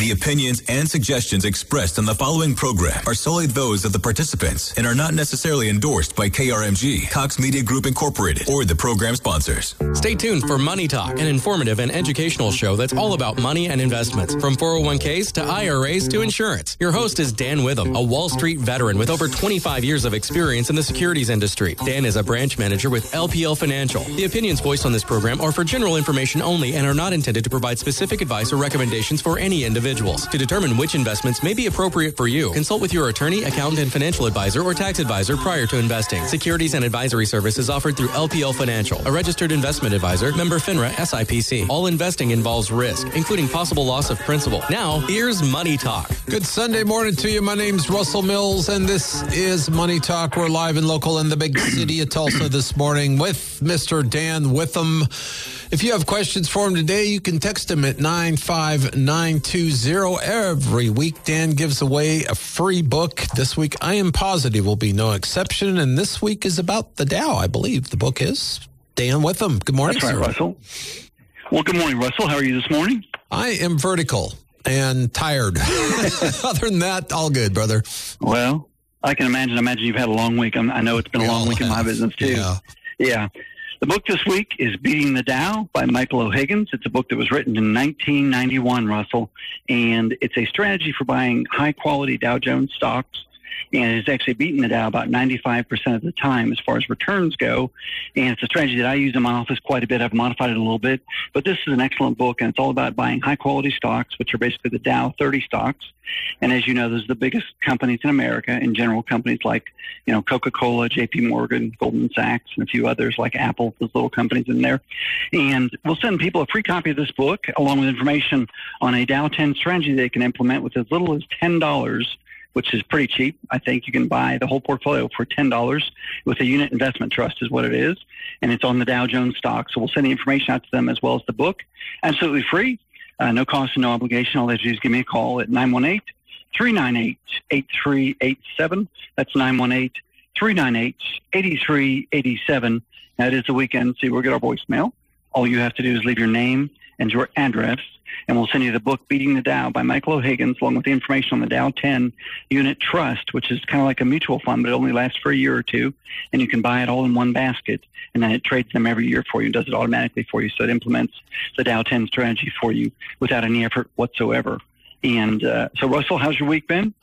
The opinions and suggestions expressed in the following program are solely those of the participants and are not necessarily endorsed by KRMG, Cox Media Group Incorporated, or the program sponsors. Stay tuned for Money Talk, an informative and educational show that's all about money and investments, from 401ks to IRAs to insurance. Your host is Dan Witham, a Wall Street veteran with over 25 years of experience in the securities industry. Dan is a branch manager with LPL Financial. The opinions voiced on this program are for general information only and are not intended to provide specific advice or recommendations for any individual individuals. To determine which investments may be appropriate for you, consult with your attorney, accountant, and financial advisor or tax advisor prior to investing. Securities and advisory services offered through LPL Financial, a registered investment advisor, member FINRA SIPC. All investing involves risk, including possible loss of principal. Now, here's Money Talk. Good Sunday morning to you. My name's Russell Mills, and this is Money Talk. We're live and local in the big city of Tulsa this morning with Mr. Dan Witham. If you have questions for him today, you can text him at 95920. Every week, Dan gives away a free book. This week, I am positive will be no exception. And this week is about the Dow, I believe the book is. Dan Witham. Good morning, That's right, sir. Russell. Well, good morning, Russell. How are you this morning? I am vertical and tired. Other than that, all good, brother. Well, I can imagine. I imagine you've had a long week. I know it's been a long week in my business, too. Yeah. Yeah. The book this week is Beating the Dow by Michael O'Higgins. It's a book that was written in 1991, Russell, and it's a strategy for buying high quality Dow Jones stocks. And it's actually beaten the Dow about 95% of the time as far as returns go. And it's a strategy that I use in my office quite a bit. I've modified it a little bit. But this is an excellent book, and it's all about buying high quality stocks, which are basically the Dow 30 stocks. And as you know, those are the biggest companies in America, in general, companies like, you know, Coca-Cola, JP Morgan, Goldman Sachs, and a few others like Apple, those little companies in there. And we'll send people a free copy of this book along with information on a Dow 10 strategy they can implement with as little as $10 which is pretty cheap. I think you can buy the whole portfolio for $10 with a unit investment trust is what it is. And it's on the Dow Jones stock. So we'll send the information out to them as well as the book. Absolutely free. Uh, no cost and no obligation. All they have to do is give me a call at 918 398 8387. That's 918 398 8387. That is the weekend, so we'll get our voicemail. All you have to do is leave your name and your address, and we'll send you the book Beating the Dow by Michael O'Higgins, along with the information on the Dow 10 Unit Trust, which is kind of like a mutual fund, but it only lasts for a year or two, and you can buy it all in one basket, and then it trades them every year for you and does it automatically for you. So it implements the Dow 10 strategy for you without any effort whatsoever. And uh, so, Russell, how's your week been?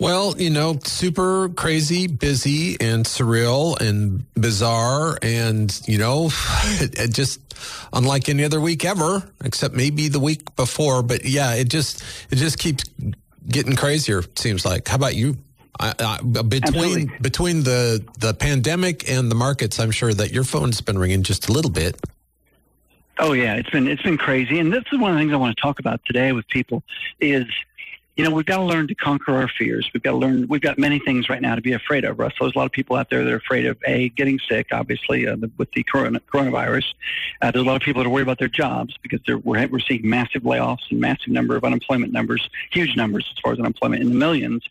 Well, you know, super crazy, busy, and surreal, and bizarre, and you know, it, it just unlike any other week ever, except maybe the week before. But yeah, it just it just keeps getting crazier. It seems like. How about you? I, I, between Absolutely. between the the pandemic and the markets, I'm sure that your phone's been ringing just a little bit. Oh yeah, it's been it's been crazy, and this is one of the things I want to talk about today with people is, you know, we've got to learn to conquer our fears. We've got to learn. We've got many things right now to be afraid of. Russell, there's a lot of people out there that are afraid of a getting sick, obviously uh, with the corona, coronavirus. Uh, there's a lot of people that are worried about their jobs because they're, we're we're seeing massive layoffs and massive number of unemployment numbers, huge numbers as far as unemployment in the millions.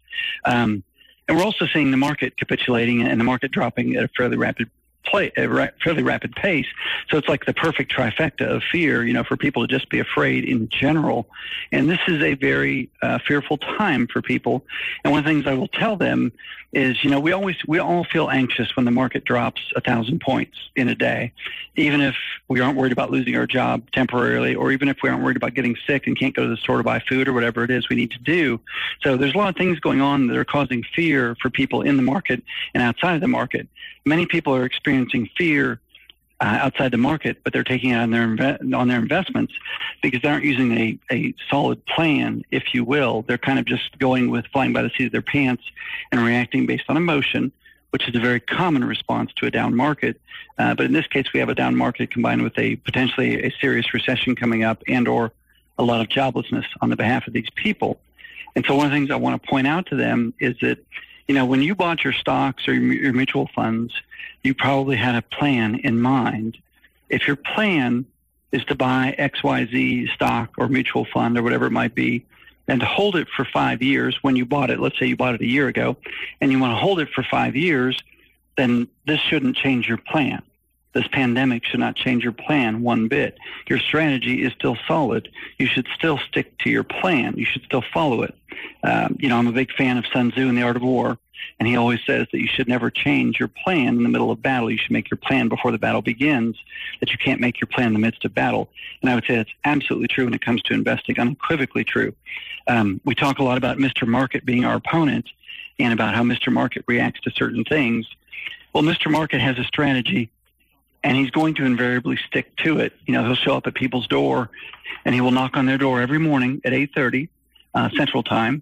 Um, and we're also seeing the market capitulating and the market dropping at a fairly rapid play, a ra- fairly rapid pace. So it's like the perfect trifecta of fear, you know, for people to just be afraid in general. And this is a very uh, fearful time for people. And one of the things I will tell them is, you know, we always we all feel anxious when the market drops a thousand points in a day, even if we aren't worried about losing our job temporarily, or even if we aren't worried about getting sick and can't go to the store to buy food or whatever it is we need to do. So there's a lot of things going on that are causing fear for people in the market and outside of the market. Many people are experiencing fear uh, outside the market, but they're taking it on their inve- on their investments because they aren't using a, a solid plan, if you will. They're kind of just going with flying by the seat of their pants and reacting based on emotion, which is a very common response to a down market. Uh, but in this case, we have a down market combined with a potentially a serious recession coming up and or a lot of joblessness on the behalf of these people. And so one of the things I want to point out to them is that, you know, when you bought your stocks or your mutual funds, you probably had a plan in mind. If your plan is to buy XYZ stock or mutual fund or whatever it might be, and to hold it for five years when you bought it, let's say you bought it a year ago, and you want to hold it for five years, then this shouldn't change your plan. This pandemic should not change your plan one bit. Your strategy is still solid. You should still stick to your plan. You should still follow it. Um, you know, I'm a big fan of Sun Tzu and The Art of War, and he always says that you should never change your plan in the middle of battle. You should make your plan before the battle begins, that you can't make your plan in the midst of battle. And I would say that's absolutely true when it comes to investing, unequivocally true. Um, we talk a lot about Mr. Market being our opponent and about how Mr. Market reacts to certain things. Well, Mr. Market has a strategy and he's going to invariably stick to it. You know, he'll show up at people's door and he will knock on their door every morning at 8:30 uh, Central Time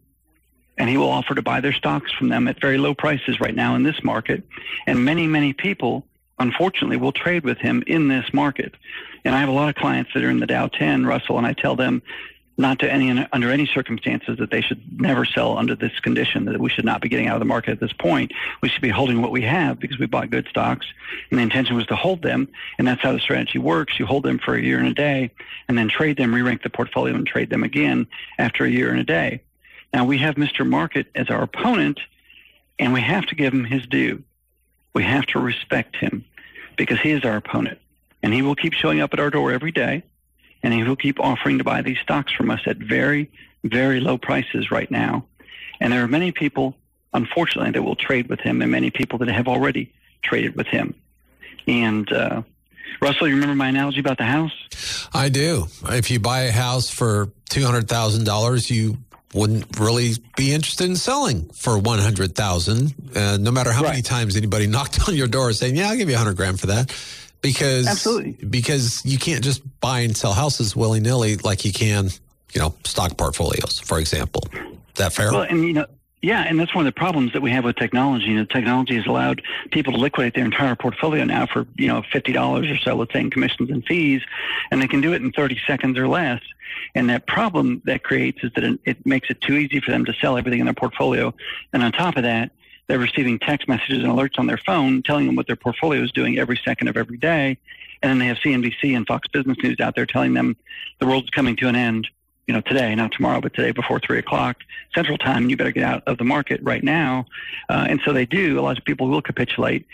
and he will offer to buy their stocks from them at very low prices right now in this market. And many, many people, unfortunately, will trade with him in this market. And I have a lot of clients that are in the Dow 10, Russell, and I tell them not to any under any circumstances that they should never sell under this condition that we should not be getting out of the market at this point. We should be holding what we have because we bought good stocks. And the intention was to hold them. And that's how the strategy works. You hold them for a year and a day and then trade them re-rank the portfolio and trade them again after a year and a day now we have mr market as our opponent and we have to give him his due we have to respect him because he is our opponent and he will keep showing up at our door every day and he will keep offering to buy these stocks from us at very, very low prices right now. And there are many people, unfortunately, that will trade with him, and many people that have already traded with him. And uh, Russell, you remember my analogy about the house? I do. If you buy a house for two hundred thousand dollars, you wouldn't really be interested in selling for one hundred thousand. Uh, no matter how right. many times anybody knocked on your door saying, "Yeah, I'll give you a hundred grand for that." because absolutely because you can't just buy and sell houses willy nilly like you can, you know, stock portfolios, for example. Is that fair? Well, and you know, yeah, and that's one of the problems that we have with technology. You know, technology has allowed people to liquidate their entire portfolio now for you know fifty dollars or so, let's say, in commissions and fees, and they can do it in thirty seconds or less. And that problem that creates is that it makes it too easy for them to sell everything in their portfolio. And on top of that, they're receiving text messages and alerts on their phone telling them what their portfolio is doing every second of every day. And then they have CNBC and Fox Business News out there telling them the world's coming to an end, you know, today, not tomorrow, but today before three o'clock Central Time. And you better get out of the market right now. Uh, and so they do. A lot of people will capitulate.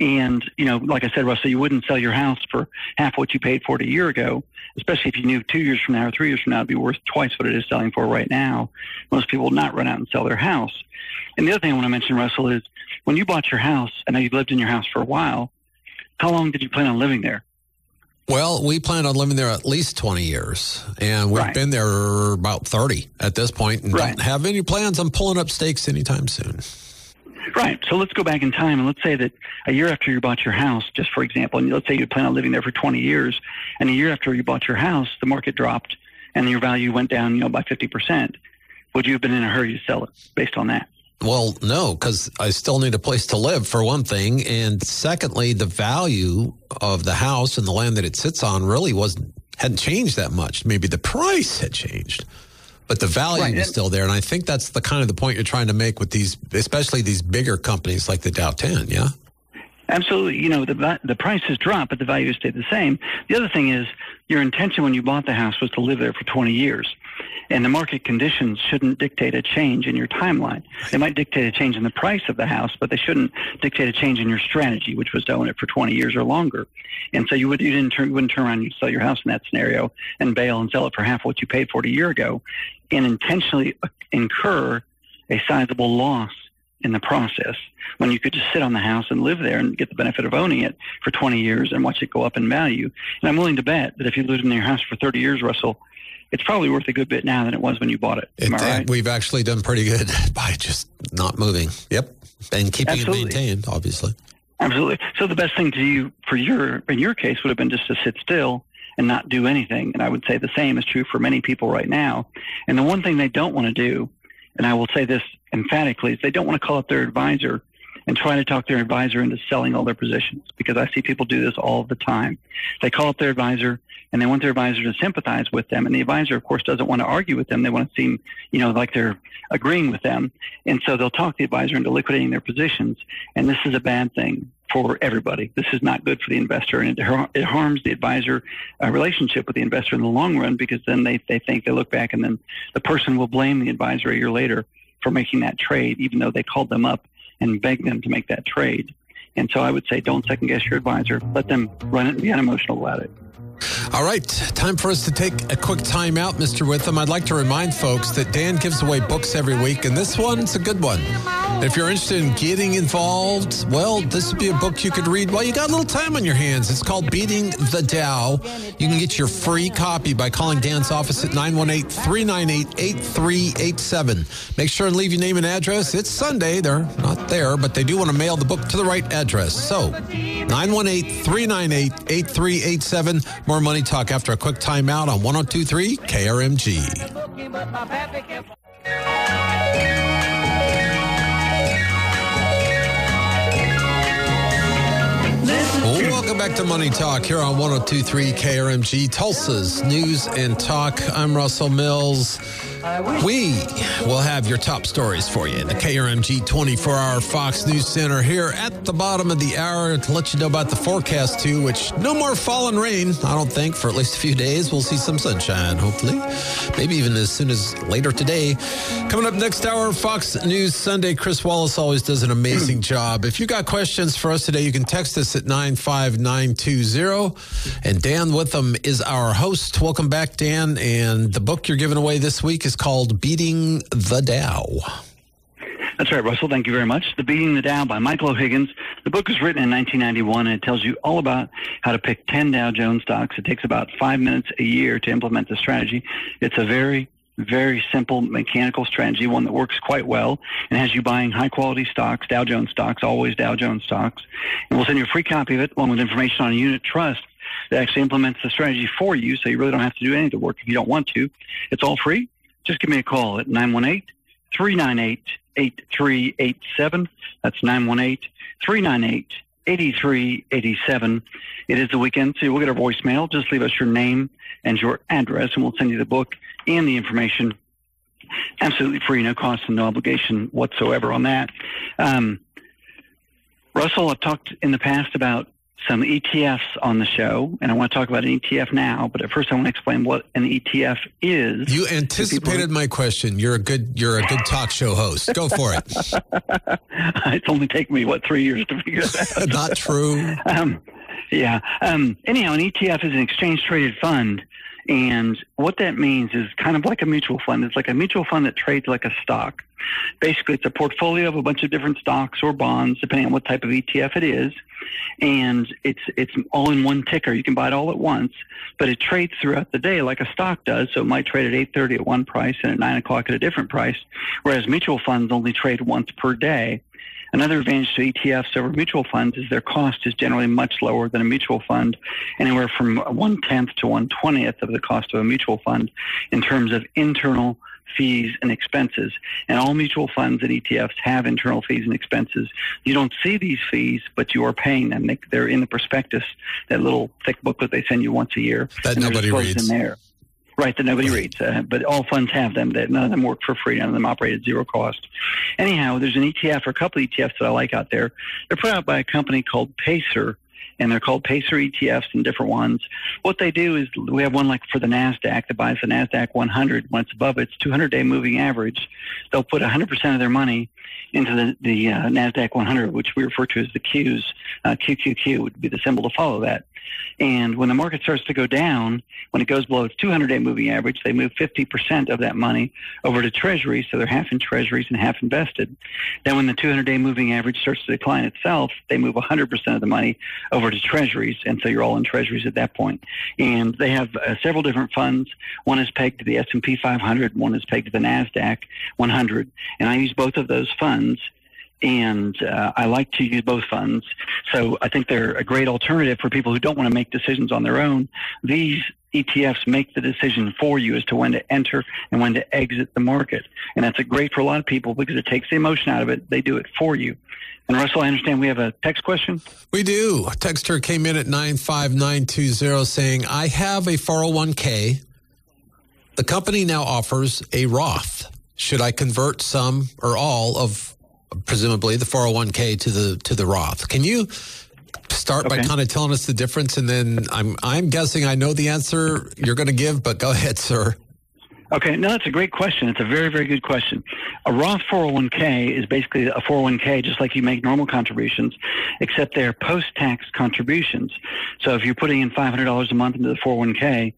And, you know, like I said, Russell, you wouldn't sell your house for half what you paid for it a year ago, especially if you knew two years from now or three years from now it'd be worth twice what it is selling for right now. Most people will not run out and sell their house. And the other thing I want to mention, Russell, is when you bought your house, I know you've lived in your house for a while. How long did you plan on living there? Well, we plan on living there at least 20 years, and we've right. been there about 30 at this point and right. don't have any plans on pulling up stakes anytime soon. Right. So let's go back in time and let's say that a year after you bought your house, just for example, and let's say you plan on living there for 20 years, and a year after you bought your house, the market dropped and your value went down, you know, by 50%. Would you have been in a hurry to sell it based on that? Well, no, because I still need a place to live for one thing, and secondly, the value of the house and the land that it sits on really wasn't hadn't changed that much. Maybe the price had changed, but the value right. is still there. And I think that's the kind of the point you're trying to make with these, especially these bigger companies like the Dow 10. Yeah. Absolutely. You know, the the price has dropped, but the value stayed the same. The other thing is your intention when you bought the house was to live there for 20 years. And the market conditions shouldn't dictate a change in your timeline. They might dictate a change in the price of the house, but they shouldn't dictate a change in your strategy, which was to own it for 20 years or longer. And so you would you didn't turn, wouldn't turn around and sell your house in that scenario and bail and sell it for half what you paid for it a year ago, and intentionally incur a sizable loss in the process when you could just sit on the house and live there and get the benefit of owning it for 20 years and watch it go up in value. And I'm willing to bet that if you lived in your house for 30 years, Russell, it's probably worth a good bit now than it was when you bought it. Am it, I right? We've actually done pretty good by just not moving. Yep. And keeping Absolutely. it maintained, obviously. Absolutely. So the best thing to you for your in your case would have been just to sit still and not do anything. And I would say the same is true for many people right now. And the one thing they don't want to do, and I will say this emphatically, is they don't want to call up their advisor and try to talk their advisor into selling all their positions because I see people do this all the time. They call up their advisor and they want their advisor to sympathize with them. And the advisor, of course, doesn't want to argue with them. They want to seem, you know, like they're agreeing with them. And so they'll talk the advisor into liquidating their positions. And this is a bad thing for everybody. This is not good for the investor, and it, it harms the advisor uh, relationship with the investor in the long run because then they, they think they look back and then the person will blame the advisor a year later for making that trade, even though they called them up and begged them to make that trade. And so I would say don't second guess your advisor. Let them run it and be unemotional about it. All right, time for us to take a quick time out, Mr. Witham. I'd like to remind folks that Dan gives away books every week, and this one's a good one. If you're interested in getting involved, well, this would be a book you could read while you got a little time on your hands. It's called Beating the Dow. You can get your free copy by calling Dan's office at 918 398 8387. Make sure and leave your name and address. It's Sunday. They're not there, but they do want to mail the book to the right address. So, 918 398 8387. More money talk after a quick timeout on 1023 KRMG. Welcome back to Money Talk here on 1023 KRMG, Tulsa's News and Talk. I'm Russell Mills. We will have your top stories for you in the KRMG 24 hour Fox News Center here at the bottom of the hour to let you know about the forecast, too, which no more fall and rain, I don't think, for at least a few days. We'll see some sunshine, hopefully. Maybe even as soon as later today. Coming up next hour, Fox News Sunday. Chris Wallace always does an amazing job. If you got questions for us today, you can text us at 95920. And Dan Witham is our host. Welcome back, Dan. And the book you're giving away this week is called Beating the Dow. That's right, Russell. Thank you very much. The Beating the Dow by Michael O'Higgins. The book was written in 1991 and it tells you all about how to pick 10 Dow Jones stocks. It takes about five minutes a year to implement the strategy. It's a very very simple mechanical strategy, one that works quite well and has you buying high quality stocks, Dow Jones stocks, always Dow Jones stocks. And we'll send you a free copy of it along with information on a unit trust that actually implements the strategy for you so you really don't have to do any of the work if you don't want to. It's all free just give me a call at 918 398 8387. That's 918 398 8387. It is the weekend, so you'll get our voicemail. Just leave us your name and your address, and we'll send you the book and the information absolutely free, no cost and no obligation whatsoever on that. Um, Russell, I've talked in the past about some ETFs on the show, and I want to talk about an ETF now. But at first, I want to explain what an ETF is. You anticipated my question. You're a good you're a good talk show host. Go for it. it's only taken me what three years to figure that out. Not true. Um, yeah. Um, anyhow, an ETF is an exchange traded fund. And what that means is kind of like a mutual fund. It's like a mutual fund that trades like a stock. Basically, it's a portfolio of a bunch of different stocks or bonds, depending on what type of ETF it is. And it's, it's all in one ticker. You can buy it all at once, but it trades throughout the day like a stock does. So it might trade at 8.30 at one price and at 9 o'clock at a different price, whereas mutual funds only trade once per day. Another advantage to ETFs over mutual funds is their cost is generally much lower than a mutual fund, anywhere from one tenth to one twentieth of the cost of a mutual fund in terms of internal fees and expenses. And all mutual funds and ETFs have internal fees and expenses. You don't see these fees, but you are paying them. They're in the prospectus, that little thick booklet they send you once a year. That nobody reads. In there. Right, that nobody reads. Uh, but all funds have them. That none of them work for free. None of them operate at zero cost. Anyhow, there's an ETF or a couple of ETFs that I like out there. They're put out by a company called Pacer, and they're called Pacer ETFs and different ones. What they do is we have one like for the NASDAQ that buys the NASDAQ 100 when it's above its 200 day moving average. They'll put 100% of their money into the, the uh, NASDAQ 100, which we refer to as the Qs. Uh, QQQ would be the symbol to follow that. And when the market starts to go down, when it goes below its 200 day moving average, they move 50% of that money over to treasuries. So they're half in treasuries and half invested. Then when the 200 day moving average starts to decline itself, they move 100% of the money over to treasuries. And so you're all in treasuries at that point. And they have uh, several different funds. One is pegged to the S&P 500. One is pegged to the NASDAQ 100. And I use both of those funds and uh, I like to use both funds. So I think they're a great alternative for people who don't want to make decisions on their own. These ETFs make the decision for you as to when to enter and when to exit the market. And that's great for a lot of people because it takes the emotion out of it. They do it for you. And Russell, I understand we have a text question. We do. A texter came in at 95920 saying, I have a 401k. The company now offers a Roth. Should I convert some or all of presumably the 401k to the to the Roth? Can you start okay. by kind of telling us the difference and then I'm I'm guessing I know the answer you're going to give, but go ahead, sir. Okay, no, that's a great question. It's a very, very good question. A Roth 401k is basically a 401k just like you make normal contributions, except they're post-tax contributions. So if you're putting in $500 a month into the 401k,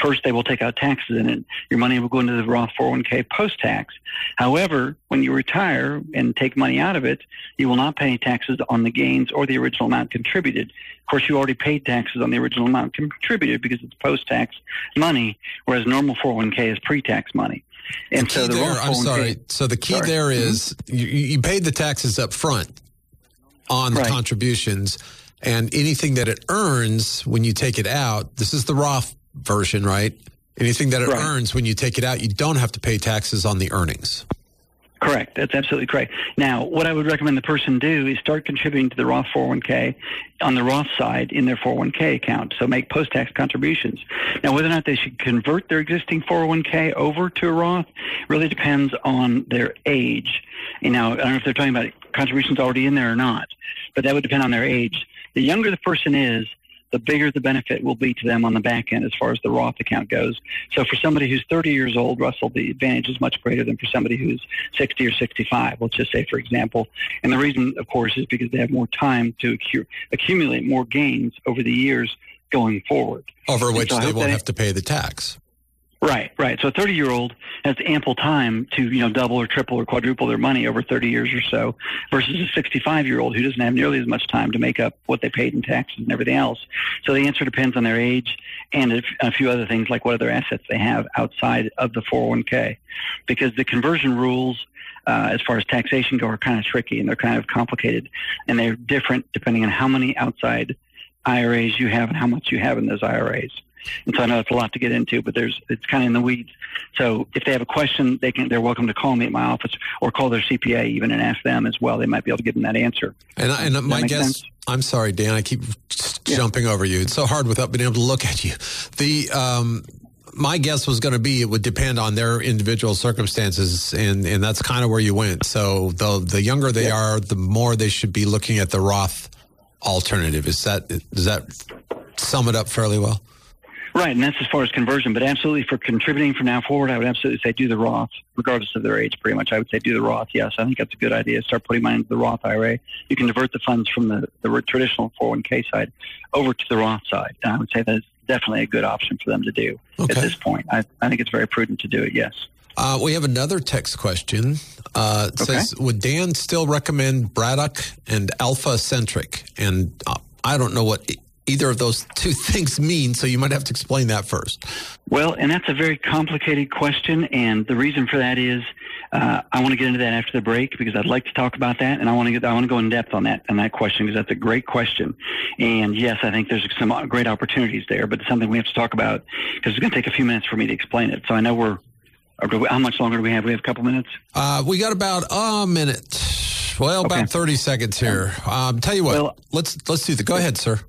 first they will take out taxes in it. Your money will go into the Roth 401k post tax. However, when you retire and take money out of it, you will not pay taxes on the gains or the original amount contributed. Of course, you already paid taxes on the original amount contributed because it's post tax money, whereas normal 401k is pre tax money. And the so the there, I'm sorry. So the key sorry. there mm-hmm. mm-hmm. you, you paid the taxes up front on the right. contributions and anything that it earns when you take it out. This is the Roth version, right? Anything that it right. earns when you take it out, you don't have to pay taxes on the earnings. Correct. That's absolutely correct. Now, what I would recommend the person do is start contributing to the Roth 401k on the Roth side in their 401k account. So make post-tax contributions. Now, whether or not they should convert their existing 401k over to a Roth really depends on their age. You know, I don't know if they're talking about contributions already in there or not, but that would depend on their age. The younger the person is, the bigger the benefit will be to them on the back end as far as the Roth account goes. So for somebody who's 30 years old, Russell, the advantage is much greater than for somebody who's 60 or 65, let's just say, for example. And the reason, of course, is because they have more time to accu- accumulate more gains over the years going forward. Over which so they won't have to pay the tax. Right, right. So a 30 year old has ample time to, you know, double or triple or quadruple their money over 30 years or so versus a 65 year old who doesn't have nearly as much time to make up what they paid in taxes and everything else. So the answer depends on their age and a few other things like what other assets they have outside of the 401k because the conversion rules uh, as far as taxation go are kind of tricky and they're kind of complicated and they're different depending on how many outside IRAs you have and how much you have in those IRAs. And so I know it's a lot to get into, but there's it's kind of in the weeds. So if they have a question, they can they're welcome to call me at my office or call their CPA even and ask them as well. They might be able to give them that answer. And, I, and my guess, sense? I'm sorry, Dan, I keep yeah. jumping over you. It's so hard without being able to look at you. The um, my guess was going to be it would depend on their individual circumstances, and and that's kind of where you went. So the the younger they yeah. are, the more they should be looking at the Roth alternative. Is that does that sum it up fairly well? Right, and that's as far as conversion. But absolutely, for contributing from now forward, I would absolutely say do the Roth, regardless of their age. Pretty much, I would say do the Roth. Yes, I think that's a good idea. Start putting money into the Roth IRA. You can divert the funds from the, the traditional 401k side over to the Roth side. And I would say that's definitely a good option for them to do okay. at this point. I, I think it's very prudent to do it. Yes. Uh, we have another text question. Uh, it okay. says, would Dan still recommend Braddock and AlphaCentric? And uh, I don't know what either of those two things mean, so you might have to explain that first. Well, and that's a very complicated question, and the reason for that is uh, I want to get into that after the break because I'd like to talk about that, and I want to get I want to go in depth on that on that question because that's a great question. And yes, I think there's some great opportunities there, but it's something we have to talk about because it's going to take a few minutes for me to explain it. So I know we're. We, how much longer do we have? We have a couple minutes. Uh, we got about a minute. Well, okay. about thirty seconds here. Um, tell you what, well, let's let's do the. Go ahead, sir.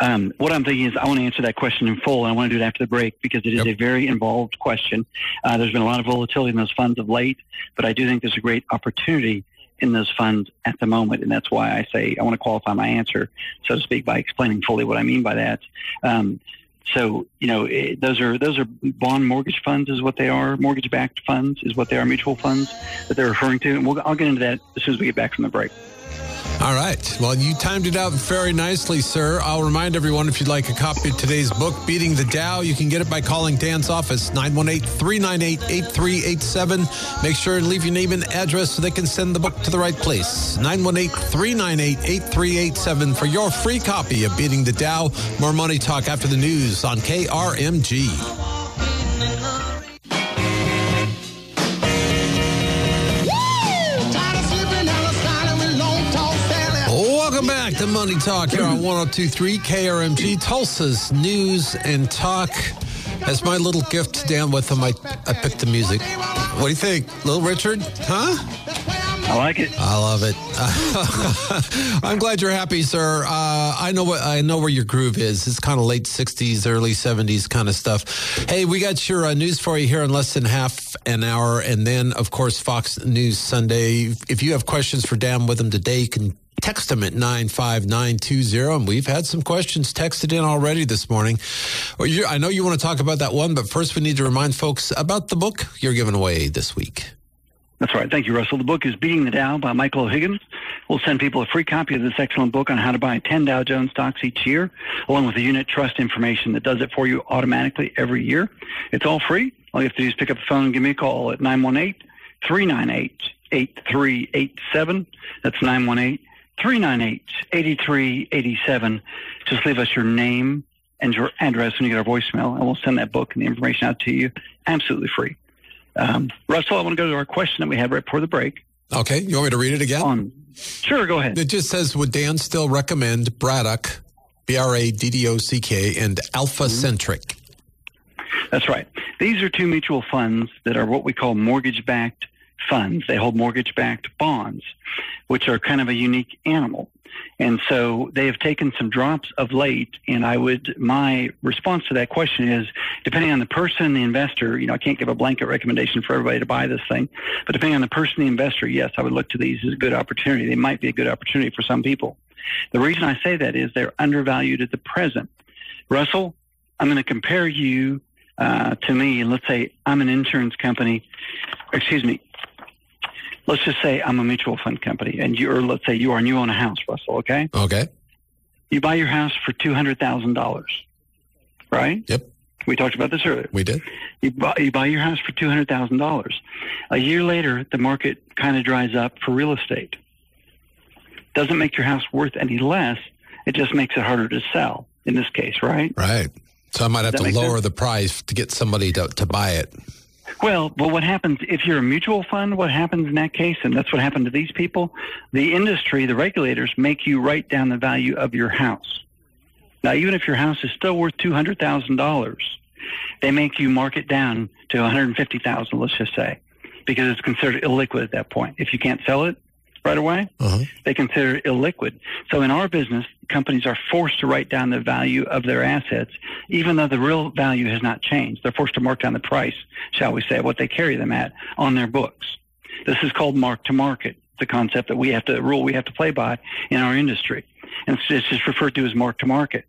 Um, what I'm thinking is I want to answer that question in full, and I want to do it after the break because it is yep. a very involved question. Uh, there's been a lot of volatility in those funds of late, but I do think there's a great opportunity in those funds at the moment, and that's why I say I want to qualify my answer, so to speak, by explaining fully what I mean by that. Um, so you know, it, those are those are bond mortgage funds is what they are. Mortgage backed funds is what they are. Mutual funds that they're referring to, and we'll, I'll get into that as soon as we get back from the break. All right. Well, you timed it out very nicely, sir. I'll remind everyone if you'd like a copy of today's book, Beating the Dow, you can get it by calling Dan's office, 918 398 8387. Make sure and leave your name and address so they can send the book to the right place. 918 398 8387 for your free copy of Beating the Dow. More money talk after the news on KRMG. And Money Talk here on 1023 KRMG, Tulsa's News and Talk. As my little gift to Dan Witham, I, I picked the music. What do you think, Little Richard? Huh? I like it. I love it. I'm glad you're happy, sir. Uh, I know what I know where your groove is. It's kind of late '60s, early '70s kind of stuff. Hey, we got your uh, news for you here in less than half an hour, and then of course Fox News Sunday. If you have questions for Dan Witham today, you can text them at 95920. And we've had some questions texted in already this morning. I know you want to talk about that one, but first we need to remind folks about the book you're giving away this week. That's right. Thank you, Russell. The book is Beating the Dow by Michael O'Higgins. We'll send people a free copy of this excellent book on how to buy 10 Dow Jones stocks each year, along with the unit trust information that does it for you automatically every year. It's all free. All you have to do is pick up the phone and give me a call at 918 398 8387. That's 918 398 8387. Just leave us your name and your address when you get our voicemail, and we'll send that book and the information out to you absolutely free. Um, Russell, I want to go to our question that we had right before the break. Okay. You want me to read it again? Sure, go ahead. It just says Would Dan still recommend Braddock, B R A D D O C K, and AlphaCentric? Mm-hmm. That's right. These are two mutual funds that are what we call mortgage backed funds. They hold mortgage backed bonds, which are kind of a unique animal. And so they have taken some drops of late. And I would, my response to that question is depending on the person, the investor, you know, I can't give a blanket recommendation for everybody to buy this thing, but depending on the person, the investor, yes, I would look to these as a good opportunity. They might be a good opportunity for some people. The reason I say that is they're undervalued at the present. Russell, I'm going to compare you uh, to me. Let's say I'm an insurance company, excuse me, let's just say I'm a mutual fund company, and you're, let's say you are, and you own a house, Russell. Okay. Okay. You buy your house for two hundred thousand dollars, right? Yep. We talked about this earlier. We did. You buy, you buy your house for two hundred thousand dollars. A year later, the market kind of dries up for real estate. Doesn't make your house worth any less. It just makes it harder to sell. In this case, right? Right. So I might have to lower sense? the price to get somebody to, to buy it. Well, but what happens if you're a mutual fund? What happens in that case, and that's what happened to these people? The industry, the regulators, make you write down the value of your house. Now, even if your house is still worth two hundred thousand dollars, they make you mark it down to one hundred fifty thousand. Let's just say, because it's considered illiquid at that point. If you can't sell it, right away, uh-huh. they consider it illiquid. So in our business, companies are forced to write down the value of their assets, even though the real value has not changed. They're forced to mark down the price, shall we say, what they carry them at on their books. This is called mark to market, the concept that we have to, rule we have to play by in our industry. And it's just referred to as mark to market.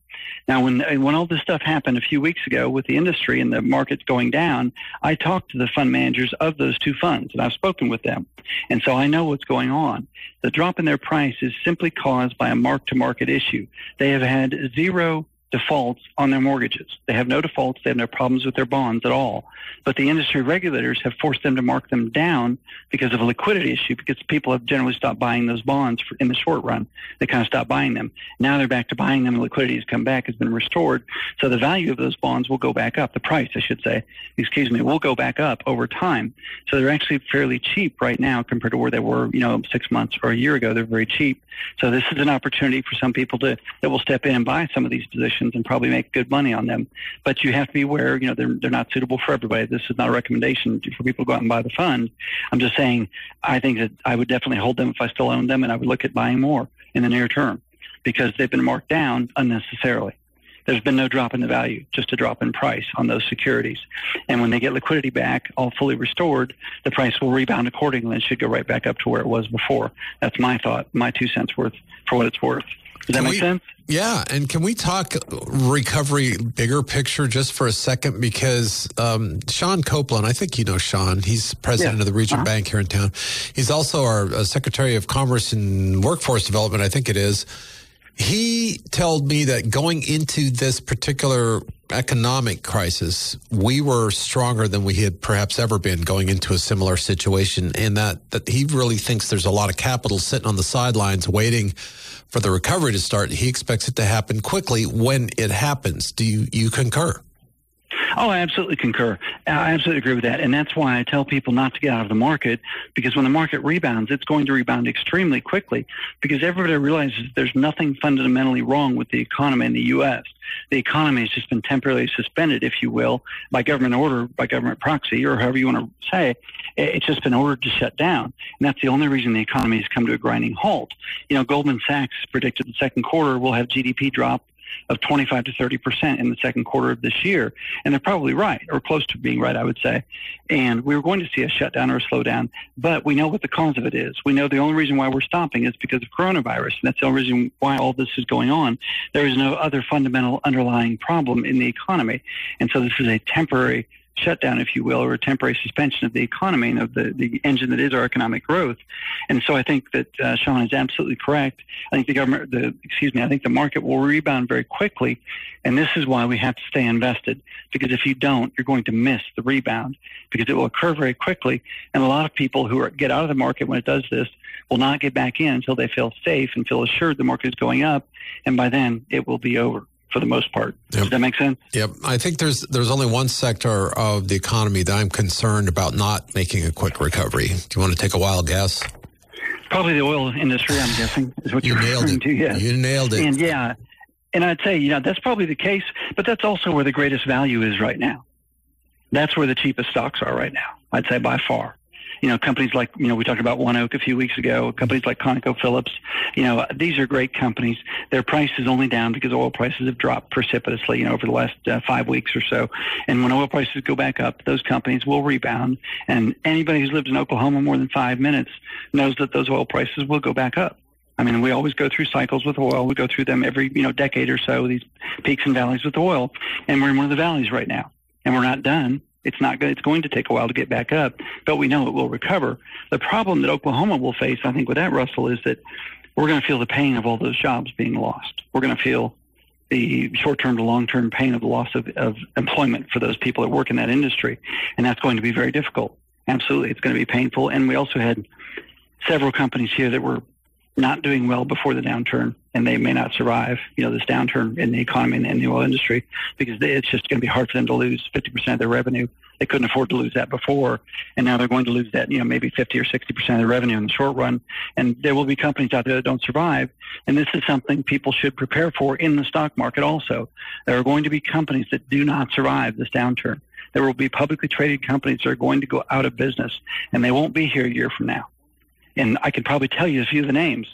Now, when when all this stuff happened a few weeks ago with the industry and the markets going down, I talked to the fund managers of those two funds, and I've spoken with them, and so I know what's going on. The drop in their price is simply caused by a mark-to-market issue. They have had zero defaults on their mortgages. They have no defaults. They have no problems with their bonds at all. But the industry regulators have forced them to mark them down because of a liquidity issue, because people have generally stopped buying those bonds for, in the short run. They kind of stopped buying them. Now they're back to buying them. Liquidity has come back, has been restored. So the value of those bonds will go back up. The price, I should say, excuse me, will go back up over time. So they're actually fairly cheap right now compared to where they were, you know, six months or a year ago. They're very cheap. So this is an opportunity for some people to, that will step in and buy some of these positions and probably make good money on them. But you have to be aware, you know, they're, they're not suitable for everybody. This is not a recommendation for people to go out and buy the fund. I'm just saying, I think that I would definitely hold them if I still own them and I would look at buying more in the near term because they've been marked down unnecessarily. There's been no drop in the value, just a drop in price on those securities. And when they get liquidity back, all fully restored, the price will rebound accordingly and should go right back up to where it was before. That's my thought, my two cents worth for what it's worth. Does that make sense? Yeah, and can we talk recovery bigger picture just for a second? Because um, Sean Kouplen, I think you know Sean. He's president yeah. of the Regent uh-huh. Bank here in town. He's also our uh, Secretary of Commerce and Workforce Development, I think it is. He told me that going into this particular economic crisis, we were stronger than we had perhaps ever been going into a similar situation, and that that he really thinks there's a lot of capital sitting on the sidelines waiting for the recovery to start. He expects it to happen quickly when it happens. Do you, you concur? Oh, I absolutely concur. I absolutely agree with that. And that's why I tell people not to get out of the market because when the market rebounds, it's going to rebound extremely quickly because everybody realizes there's nothing fundamentally wrong with the economy in the U.S. The economy has just been temporarily suspended, if you will, by government order, by government proxy, or however you want to say. It's just been ordered to shut down. And that's the only reason the economy has come to a grinding halt. You know, Goldman Sachs predicted the second quarter will have GDP drop of 25 to 30 percent in the second quarter of this year. And they're probably right, or close to being right, I would say. And we are going to see a shutdown or a slowdown, but we know what the cause of it is. We know the only reason why we're stopping is because of coronavirus. And that's the only reason why all this is going on. There is no other fundamental underlying problem in the economy. And so this is a temporary shutdown, if you will, or a temporary suspension of the economy and of the, the engine that is our economic growth. And so I think that uh, Sean is absolutely correct. I think the government, the excuse me, I think the market will rebound very quickly, and this is why we have to stay invested. Because if you don't, you're going to miss the rebound because it will occur very quickly. And a lot of people who are, get out of the market when it does this will not get back in until they feel safe and feel assured the market is going up, and by then it will be over for the most part. Yep. Does that make sense? Yep. I think there's there's only one sector of the economy that I'm concerned about not making a quick recovery. Do you want to take a wild guess? Probably the oil industry. I'm guessing is what you are nailed it. To, yes. You nailed it. And yeah, and I'd say you know that's probably the case, but that's also where the greatest value is right now. That's where the cheapest stocks are right now. I'd say by far you know, companies like, you know, we talked about ONEOK a few weeks ago, companies like ConocoPhillips, you know, these are great companies. Their price is only down because oil prices have dropped precipitously, you know, over the last uh, five weeks or so. And when oil prices go back up, those companies will rebound. And anybody who's lived in Oklahoma more than five minutes knows that those oil prices will go back up. I mean, we always go through cycles with oil. We go through them every, you know, decade or so, these peaks and valleys with oil. And we're in one of the valleys right now. And we're not done. It's not good. It's going to take a while to get back up, but we know it will recover. The problem that Oklahoma will face, I think, with that, Russell, is that we're going to feel the pain of all those jobs being lost. We're going to feel the short-term to long-term pain of the loss of, of employment for those people that work in that industry, and that's going to be very difficult. Absolutely, it's going to be painful. And we also had several companies here that were not doing well before the downturn, and they may not survive, you know, this downturn in the economy and in the oil industry because they, it's just going to be hard for them to lose 50% of their revenue. They couldn't afford to lose that before, and now they're going to lose that, you know, maybe 50 or 60% of their revenue in the short run. And there will be companies out there that don't survive, and this is something people should prepare for in the stock market also. There are going to be companies that do not survive this downturn. There will be publicly traded companies that are going to go out of business, and they won't be here a year from now and I could probably tell you a few of the names.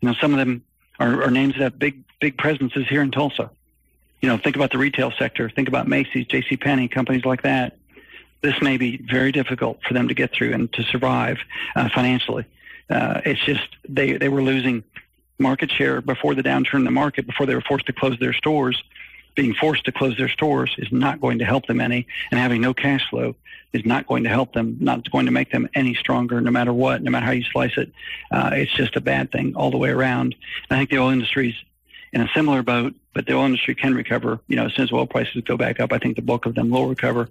You know, some of them are, are names that have big, big presences here in Tulsa. You know, think about the retail sector. Think about Macy's, J.C. Penney, companies like that. This may be very difficult for them to get through and to survive uh, financially. Uh, it's just they they were losing market share before the downturn in the market, before they were forced to close their stores. Being forced to close their stores is not going to help them any, and having no cash flow is not going to help them, not going to make them any stronger, no matter what, no matter how you slice it. Uh, it's just a bad thing all the way around. And I think the oil industry's in a similar boat, but the oil industry can recover. You know, as soon as oil prices go back up, I think the bulk of them will recover.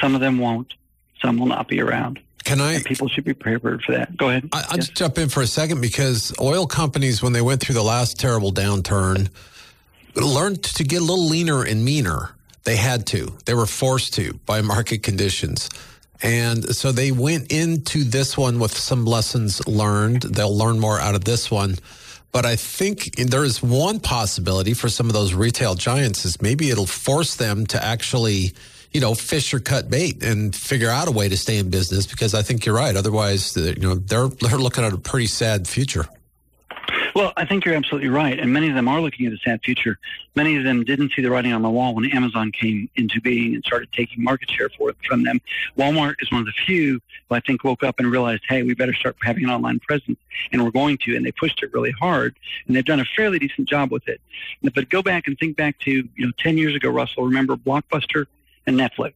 Some of them won't. Some will not be around. Can I? And people should be prepared for that. Go ahead. I, will yes. just jump in for a second because oil companies, when they went through the last terrible downturn, learned to get a little leaner and meaner. They had to. They were forced to by market conditions. And so they went into this one with some lessons learned. They'll learn more out of this one. But I think there is one possibility for some of those retail giants is maybe it'll force them to actually, you know, fish or cut bait and figure out a way to stay in business because I think you're right. Otherwise, you know, they're they're looking at a pretty sad future. Well, I think you're absolutely right. And many of them are looking at a sad future. Many of them didn't see the writing on the wall when Amazon came into being and started taking market share for, it from them. Walmart is one of the few who I think woke up and realized, hey, we better start having an online presence. And we're going to. And they pushed it really hard. And they've done a fairly decent job with it. But go back and think back to, you know, 10 years ago, Russell, remember Blockbuster and Netflix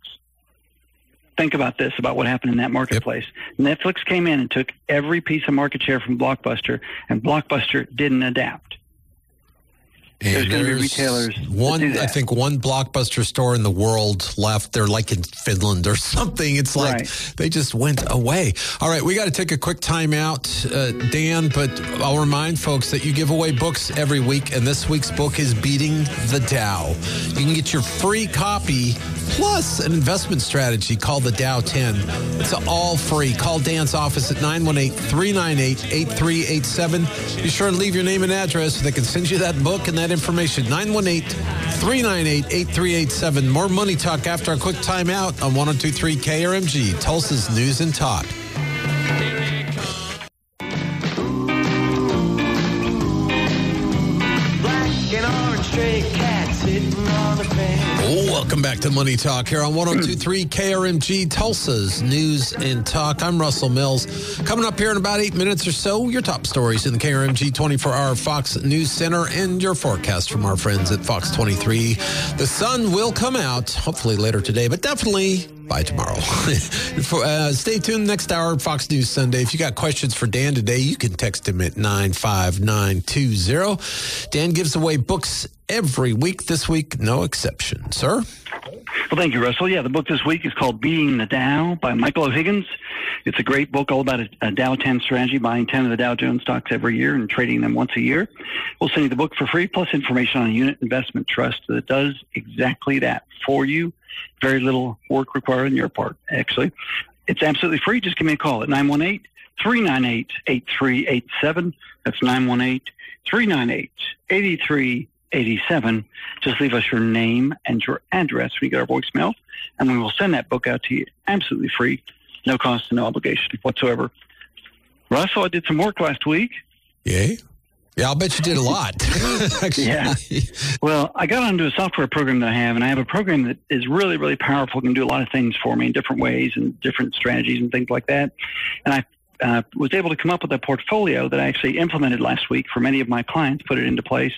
think about this about what happened in that marketplace. Yep. Netflix came in and took every piece of market share from Blockbuster, and Blockbuster didn't adapt. And there's, going to be retailers. One, I think, one blockbuster store in the world left. They're like in Finland or something. It's like right. they just went away. All right, we got to take a quick time out, uh, Dan. But I'll remind folks that you give away books every week, and this week's book is "Beating the Dow." You can get your free copy plus an investment strategy called the Dow 10. It's all free. Call Dan's office at 918 398 8387. Be sure and leave your name and address so they can send you that book and that information. 918 398 8387. More money talk after a quick timeout on 1023 KRMG, Tulsa's News and Talk. Back to Money Talk here on 1023 KRMG Tulsa's News and Talk. I'm Russell Mills. Coming up here in about eight minutes or so, your top stories in the KRMG 24 hour Fox News Center and your forecast from our friends at Fox 23. The sun will come out hopefully later today, but definitely by tomorrow. uh, stay tuned next hour, Fox News Sunday. If you got questions for Dan today, you can text him at 95920. Dan gives away books every week. This week, no exception. Sir? Well, thank you, Russell. Yeah, the book this week is called Beating the Dow by Michael O'Higgins. It's a great book all about a, a, Dow 10 strategy, buying 10 of the Dow Jones stocks every year and trading them once a year. We'll send you the book for free, plus information on a unit investment trust that does exactly that for you. Very little work required on your part, actually. It's absolutely free. Just give me a call at 918 398 8387. That's 918 398 8387. Just leave us your name and your address when you get our voicemail, and we will send that book out to you absolutely free, no cost and no obligation whatsoever. Russell, I did some work last week. Yay. Yeah, I'll bet you did a lot. yeah. Well, I got onto a software program that I have, and I have a program that is really, really powerful, can do a lot of things for me in different ways and different strategies and things like that. And I uh, was able to come up with a portfolio that I actually implemented last week for many of my clients, put it into place.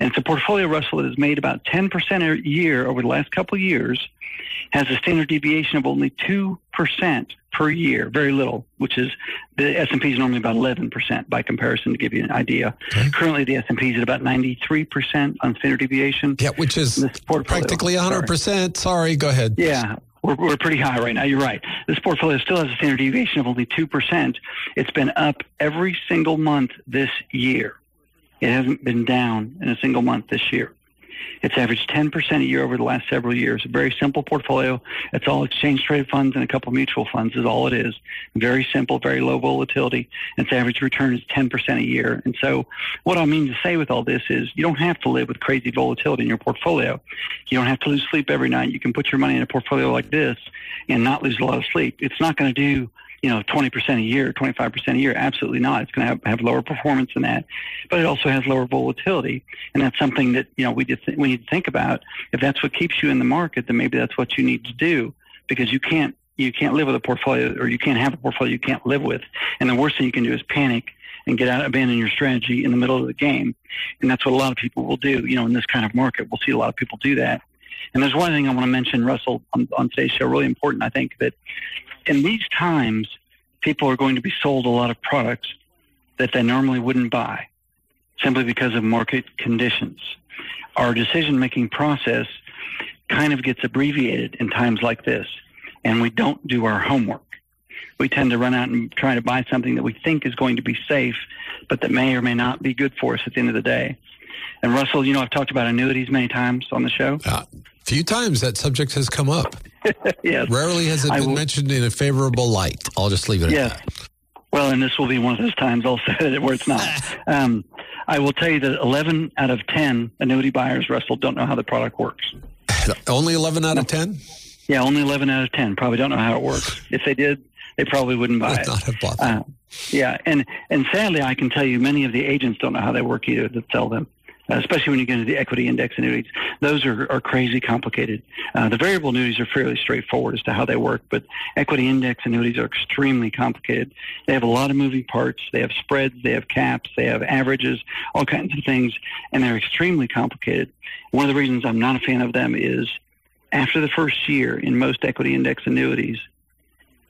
And it's a portfolio, Russell, that has made about 10% a year over the last couple of years, has a standard deviation of only 2% per year, very little, which is the S&P is normally about 11% by comparison to give you an idea. Okay. Currently, the S&P is at about 93% on standard deviation. Yeah, which is practically 100%. Sorry. Sorry, go ahead. Yeah, we're, we're pretty high right now. You're right. This portfolio still has a standard deviation of only 2%. It's been up every single month this year. It hasn't been down in a single month this year. It's averaged 10% a year over the last several years. A very simple portfolio. It's all exchange traded funds and a couple mutual funds is all it is. Very simple, very low volatility. And its average return is 10% a year. And so what I mean to say with all this is you don't have to live with crazy volatility in your portfolio. You don't have to lose sleep every night. You can put your money in a portfolio like this and not lose a lot of sleep. It's not going to do you know, 20% a year, 25% a year. Absolutely not. It's going to have, have lower performance than that, but it also has lower volatility. And that's something that, you know, we, just, we need to think about. If that's what keeps you in the market, then maybe that's what you need to do because you can't, you can't live with a portfolio or you can't have a portfolio you can't live with. And the worst thing you can do is panic and get out, abandon your strategy in the middle of the game. And that's what a lot of people will do. You know, in this kind of market, we'll see a lot of people do that. And there's one thing I want to mention, Russell, on, on today's show, really important. I think that in these times, people are going to be sold a lot of products that they normally wouldn't buy simply because of market conditions. Our decision making process kind of gets abbreviated in times like this, and we don't do our homework. We tend to run out and try to buy something that we think is going to be safe, but that may or may not be good for us at the end of the day. And Russell, you know, I've talked about annuities many times on the show. Uh, few times that subject has come up. yes. Rarely has it been mentioned in a favorable light. I'll just leave it yes. at that. Well, and this will be one of those times also where it's not. um, I will tell you that 11 out of 10 annuity buyers, Russell, don't know how the product works. only 11 out of 10? Yeah, only 11 out of 10 probably don't know how it works. If they did, they probably wouldn't buy Would it. Not have bought uh, yeah, and and sadly, I can tell you, many of the agents don't know how they work either that sell them especially when you get into the equity index annuities. Those are, are crazy complicated. Uh, the variable annuities are fairly straightforward as to how they work, but equity index annuities are extremely complicated. They have a lot of moving parts. They have spreads, they have caps, they have averages, all kinds of things, and they're extremely complicated. One of the reasons I'm not a fan of them is after the first year in most equity index annuities,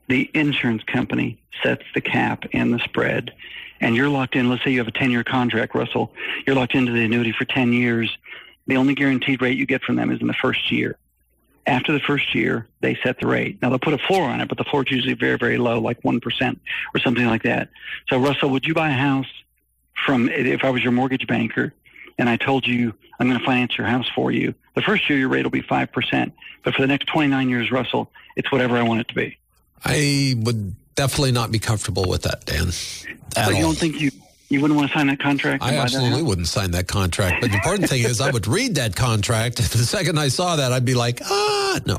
the insurance company sets the cap and the spread and you're locked in, let's say you have a 10 year contract, Russell, you're locked into the annuity for 10 years. The only guaranteed rate you get from them is in the first year. After the first year, they set the rate. Now they'll put a floor on it, but the floor is usually very, very low, like 1% or something like that. So Russell, would you buy a house from, if I was your mortgage banker, and I told you I'm going to finance your house for you, the first year your rate will be 5%. But for the next 29 years, Russell, it's whatever I want it to be. I would definitely not be comfortable with that, Dan. At you don't think you you wouldn't want to sign that contract? I absolutely wouldn't sign that contract. But the important thing is, I would read that contract. The second I saw that, I'd be like, ah, no.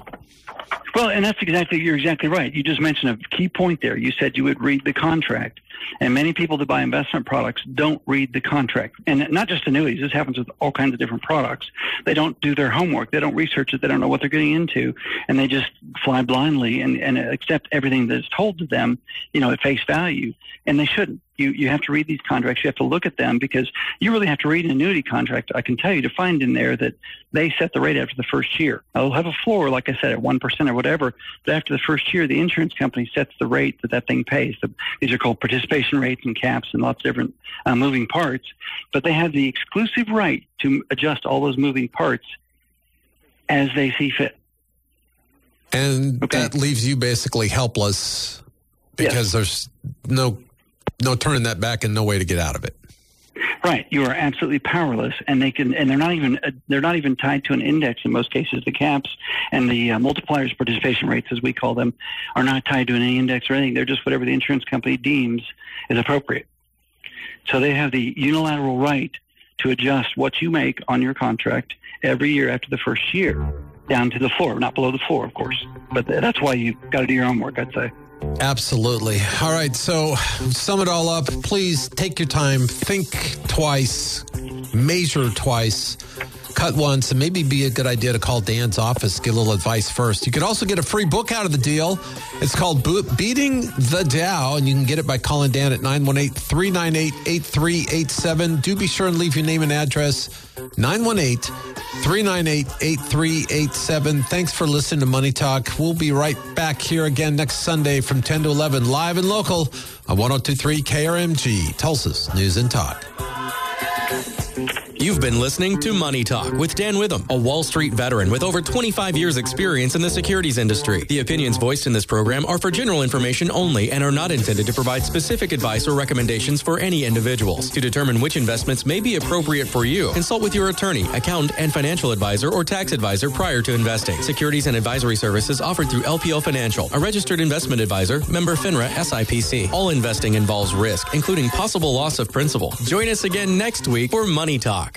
Well, and that's exactly, you're exactly right. You just mentioned a key point there. You said you would read the contract. And many people that buy investment products don't read the contract. And not just annuities, this happens with all kinds of different products. They don't do their homework. They don't research it. They don't know what they're getting into. And they just fly blindly and, and accept everything that's told to them, you know, at face value. And they shouldn't. You, you have to read these contracts. You have to look at them because you really have to read an annuity contract. I can tell you to find in there that they set the rate after the first year. They'll have a floor, like I said, at 1% or whatever. But after the first year, the insurance company sets the rate that that thing pays. The, these are called participation participation rates and caps and lots of different uh, moving parts, but they have the exclusive right to adjust all those moving parts as they see fit. And okay. that leaves you basically helpless because yes. there's no no turning that back and no way to get out of it. Right, you are absolutely powerless, and they can, and they're not even uh, they're not even tied to an index in most cases. The caps and the uh, multipliers, participation rates, as we call them, are not tied to any index or anything. They're just whatever the insurance company deems is appropriate. So they have the unilateral right to adjust what you make on your contract every year after the first year, down to the floor, not below the floor, of course. But that's why you've got to do your own work, I'd say. Absolutely. All right. So, sum it all up. Please take your time, think twice, measure twice, cut once, and maybe be a good idea to call Dan's office, get a little advice first. You could also get a free book out of the deal. It's called Beating the Dow, and you can get it by calling Dan at 918 398 8387. Do be sure and leave your name and address. 918 398 8387. Thanks for listening to Money Talk. We'll be right back here again next Sunday from 10 to 11, live and local on 1023 KRMG, Tulsa's News and Talk. You've been listening to Money Talk with Dan Witham, a Wall Street veteran with over 25 years experience in the securities industry. The opinions voiced in this program are for general information only and are not intended to provide specific advice or recommendations for any individuals. To determine which investments may be appropriate for you, consult with your attorney, accountant, and financial advisor or tax advisor prior to investing. Securities and advisory services offered through LPL Financial, a registered investment advisor, member FINRA SIPC. All investing involves risk, including possible loss of principal. Join us again next week for Money Talk.